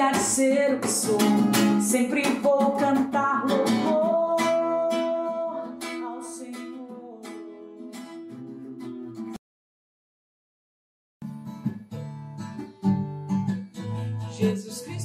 há de ser o que sou. Sempre vou cantar louvor ao Senhor. Jesus Cristo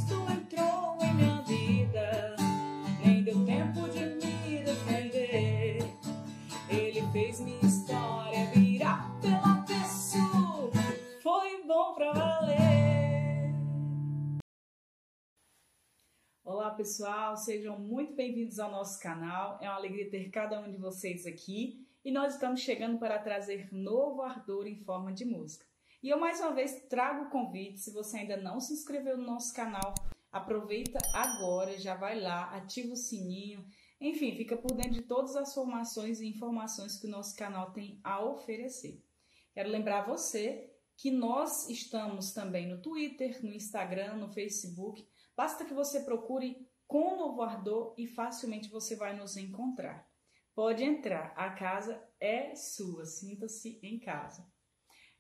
pessoal, sejam muito bem-vindos ao nosso canal. É uma alegria ter cada um de vocês aqui e nós estamos chegando para trazer novo ardor em forma de música. E eu mais uma vez trago o convite, se você ainda não se inscreveu no nosso canal, aproveita agora, já vai lá, ativa o sininho, enfim, fica por dentro de todas as formações e informações que o nosso canal tem a oferecer. Quero lembrar você que nós estamos também no Twitter, no Instagram, no Facebook. Basta que você procure com Novo Ardor e facilmente você vai nos encontrar. Pode entrar, a casa é sua, sinta-se em casa.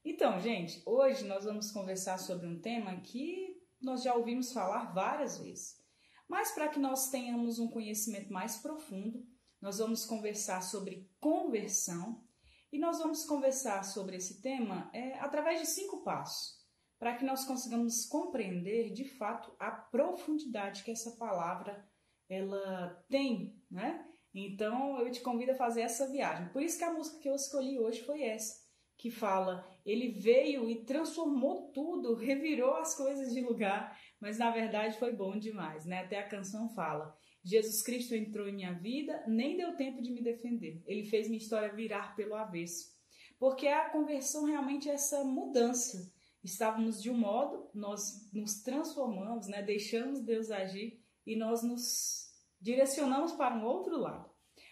Então, gente, hoje nós vamos conversar sobre um tema que nós já ouvimos falar várias vezes. Mas para que nós tenhamos um conhecimento mais profundo, nós vamos conversar sobre conversão e nós vamos conversar sobre esse tema é, através de cinco passos, para que nós consigamos compreender de fato a profundidade que essa palavra ela tem, né? Então eu te convido a fazer essa viagem. Por isso que a música que eu escolhi hoje foi essa que fala: ele veio e transformou tudo, revirou as coisas de lugar, mas na verdade foi bom demais, né? Até a canção fala: Jesus Cristo entrou em minha vida, nem deu tempo de me defender. Ele fez minha história virar pelo avesso. Porque a conversão realmente é essa mudança. Estávamos de um modo, nós nos transformamos, né? Deixamos Deus agir e nós nos direcionamos para um outro lado.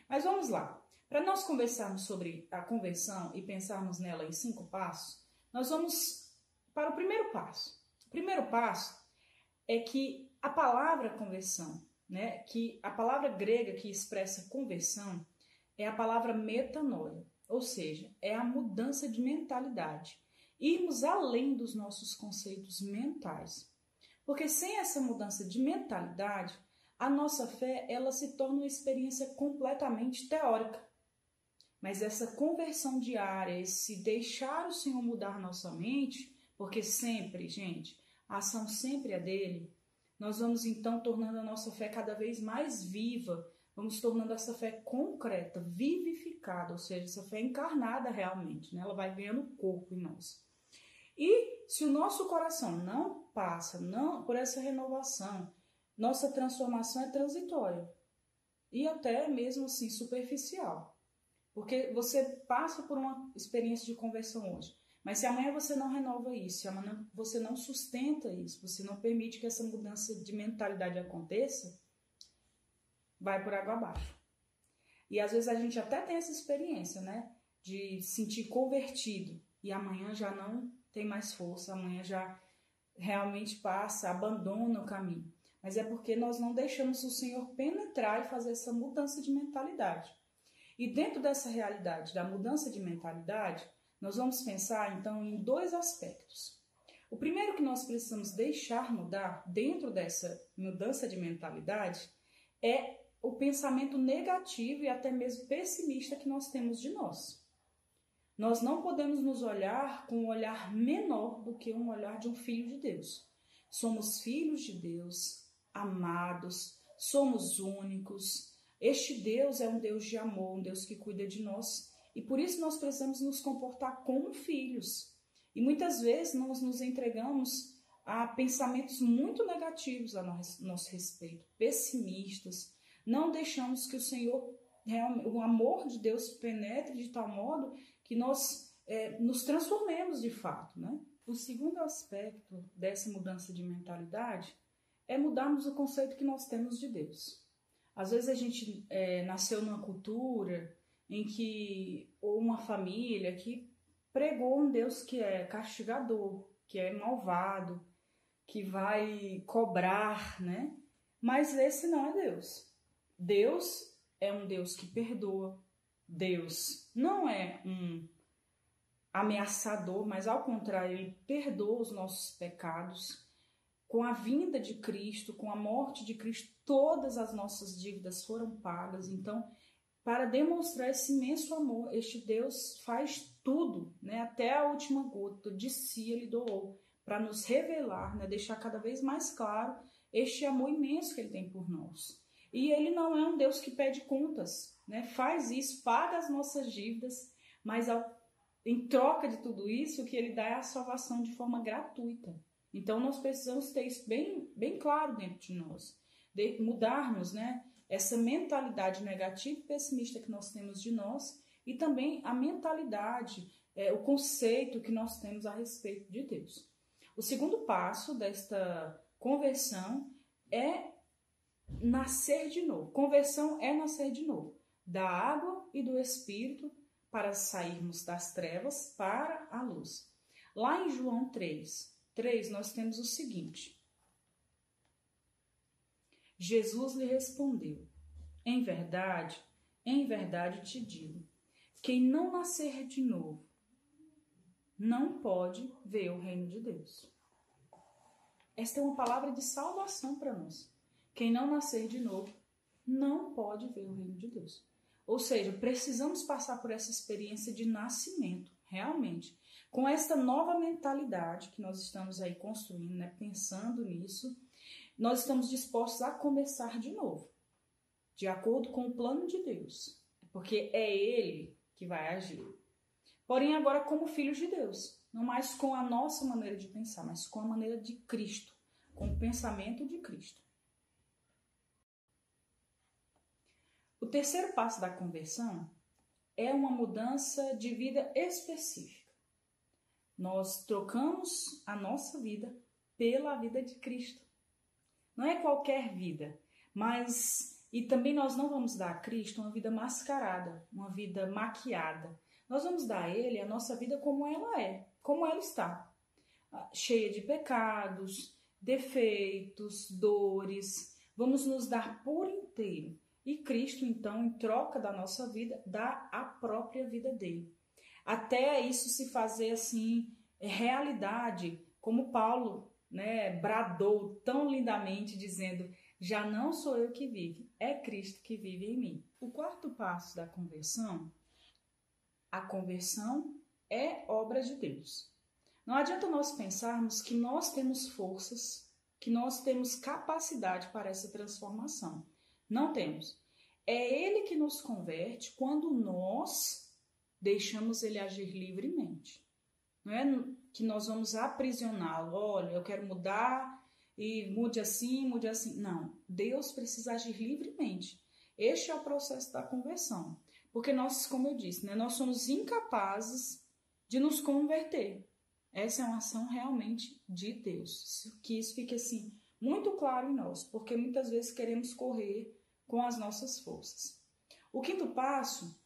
Mas vamos lá. Para nós conversarmos sobre a conversão e pensarmos nela em cinco passos, nós vamos para o primeiro passo. O primeiro passo é que a palavra conversão, né, que a palavra grega que expressa conversão é a palavra metanoia, ou seja, é a mudança de mentalidade. Irmos além dos nossos conceitos mentais. Porque sem essa mudança de mentalidade, a nossa fé ela se torna uma experiência completamente teórica mas essa conversão diária, esse deixar o Senhor mudar nossa mente, porque sempre, gente, a ação sempre é dele, nós vamos então tornando a nossa fé cada vez mais viva, vamos tornando essa fé concreta, vivificada, ou seja, essa fé encarnada realmente, né? ela vai ganhando corpo em nós. E se o nosso coração não passa não por essa renovação, nossa transformação é transitória e até mesmo assim superficial. Porque você passa por uma experiência de conversão hoje. Mas se amanhã você não renova isso, se amanhã você não sustenta isso, você não permite que essa mudança de mentalidade aconteça, vai por água abaixo. E às vezes a gente até tem essa experiência, né? De sentir convertido e amanhã já não tem mais força, amanhã já realmente passa, abandona o caminho. Mas é porque nós não deixamos o Senhor penetrar e fazer essa mudança de mentalidade. E dentro dessa realidade da mudança de mentalidade, nós vamos pensar então em dois aspectos. O primeiro que nós precisamos deixar mudar dentro dessa mudança de mentalidade é o pensamento negativo e até mesmo pessimista que nós temos de nós. Nós não podemos nos olhar com um olhar menor do que um olhar de um filho de Deus. Somos filhos de Deus, amados, somos únicos, este Deus é um Deus de amor, um Deus que cuida de nós e por isso nós precisamos nos comportar como filhos. E muitas vezes nós nos entregamos a pensamentos muito negativos a nosso respeito, pessimistas. Não deixamos que o Senhor, o amor de Deus penetre de tal modo que nós é, nos transformemos de fato, né? O segundo aspecto dessa mudança de mentalidade é mudarmos o conceito que nós temos de Deus. Às vezes a gente é, nasceu numa cultura em que, ou uma família que pregou um Deus que é castigador, que é malvado, que vai cobrar, né? Mas esse não é Deus. Deus é um Deus que perdoa. Deus não é um ameaçador, mas ao contrário, ele perdoa os nossos pecados. com a vinda de Cristo, com a morte de Cristo, todas as nossas dívidas foram pagas. Então, para demonstrar esse imenso amor, este Deus faz tudo, né? Até a última gota de si ele doou para nos revelar, né? Deixar cada vez mais claro este amor imenso que ele tem por nós. E ele não é um Deus que pede contas, né? Faz isso, paga as nossas dívidas, mas ao, em troca de tudo isso, o que ele dá é a salvação de forma gratuita. Então nós precisamos ter isso bem, bem claro dentro de nós, de mudarmos, né, essa mentalidade negativa e pessimista que nós temos de nós e também a mentalidade, é, o conceito que nós temos a respeito de Deus. O segundo passo desta conversão é nascer de novo. Conversão é nascer de novo, da água e do espírito para sairmos das trevas para a luz. Lá em João 3, 3, nós temos o seguinte: Jesus lhe respondeu: Em verdade, em verdade te digo, quem não nascer de novo não pode ver o reino de Deus. Esta é uma palavra de salvação para nós. Quem não nascer de novo não pode ver o reino de Deus. Ou seja, precisamos passar por essa experiência de nascimento, realmente com esta nova mentalidade que nós estamos aí construindo, né, pensando nisso, nós estamos dispostos a começar de novo, de acordo com o plano de Deus, porque é Ele que vai agir. Porém, agora como filhos de Deus, não mais com a nossa maneira de pensar, mas com a maneira de Cristo, com o pensamento de Cristo. Terceiro passo da conversão é uma mudança de vida específica. Nós trocamos a nossa vida pela vida de Cristo. Não é qualquer vida, mas e também nós não vamos dar a Cristo uma vida mascarada, uma vida maquiada. Nós vamos dar a Ele a nossa vida como ela é, como ela está, cheia de pecados, defeitos, dores. Vamos nos dar por inteiro. E Cristo, então, em troca da nossa vida, dá a própria vida dele até isso se fazer assim realidade, como Paulo, né, bradou tão lindamente dizendo: "Já não sou eu que vive, é Cristo que vive em mim". O quarto passo da conversão, a conversão é obra de Deus. Não adianta nós pensarmos que nós temos forças, que nós temos capacidade para essa transformação. Não temos. É Ele que nos converte quando nós deixamos ele agir livremente. Não é que nós vamos aprisioná-lo. Olha, eu quero mudar e mude assim, mude assim. Não, Deus precisa agir livremente. Este é o processo da conversão. Porque nós, como eu disse, né, nós somos incapazes de nos converter. Essa é uma ação realmente de Deus. Que isso fique assim muito claro em nós, porque muitas vezes queremos correr com as nossas forças. O quinto passo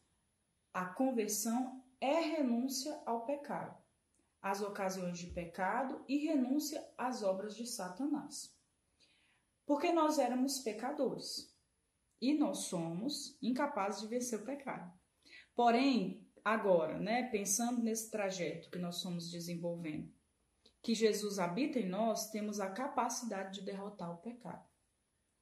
a conversão é renúncia ao pecado, às ocasiões de pecado e renúncia às obras de Satanás. Porque nós éramos pecadores e nós somos incapazes de vencer o pecado. Porém, agora, né, pensando nesse trajeto que nós somos desenvolvendo, que Jesus habita em nós, temos a capacidade de derrotar o pecado.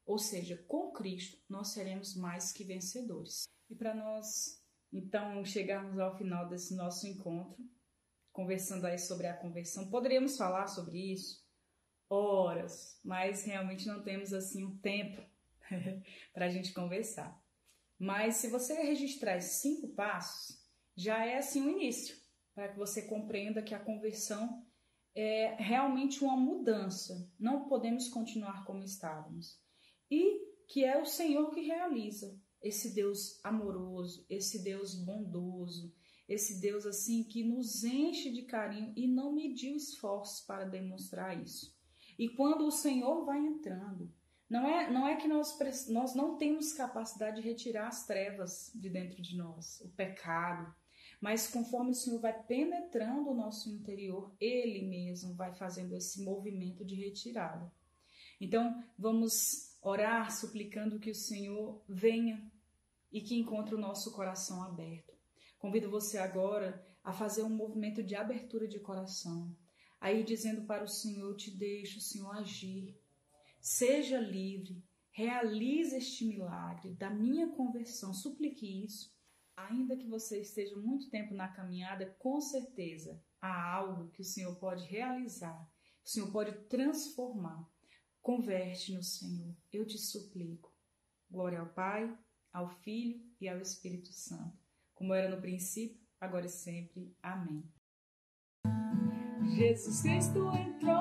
Ou seja, com Cristo nós seremos mais que vencedores. E para nós então, chegarmos ao final desse nosso encontro, conversando aí sobre a conversão, poderíamos falar sobre isso horas, mas realmente não temos assim um tempo para a gente conversar. Mas se você registrar esses cinco passos, já é assim o início, para que você compreenda que a conversão é realmente uma mudança. Não podemos continuar como estávamos. E que é o Senhor que realiza esse Deus amoroso, esse Deus bondoso, esse Deus assim que nos enche de carinho e não mediu esforços para demonstrar isso. E quando o Senhor vai entrando, não é, não é que nós, nós não temos capacidade de retirar as trevas de dentro de nós, o pecado, mas conforme o Senhor vai penetrando o nosso interior, Ele mesmo vai fazendo esse movimento de retirada. Então, vamos orar suplicando que o Senhor venha e que encontre o nosso coração aberto. Convido você agora a fazer um movimento de abertura de coração, aí dizendo para o Senhor: te deixo, Senhor, agir. Seja livre, realize este milagre da minha conversão. Suplique isso. Ainda que você esteja muito tempo na caminhada, com certeza há algo que o Senhor pode realizar, o Senhor pode transformar. Converte no Senhor, eu te suplico. Glória ao Pai, ao Filho e ao Espírito Santo, como era no princípio, agora e sempre. Amém. Jesus Cristo entrou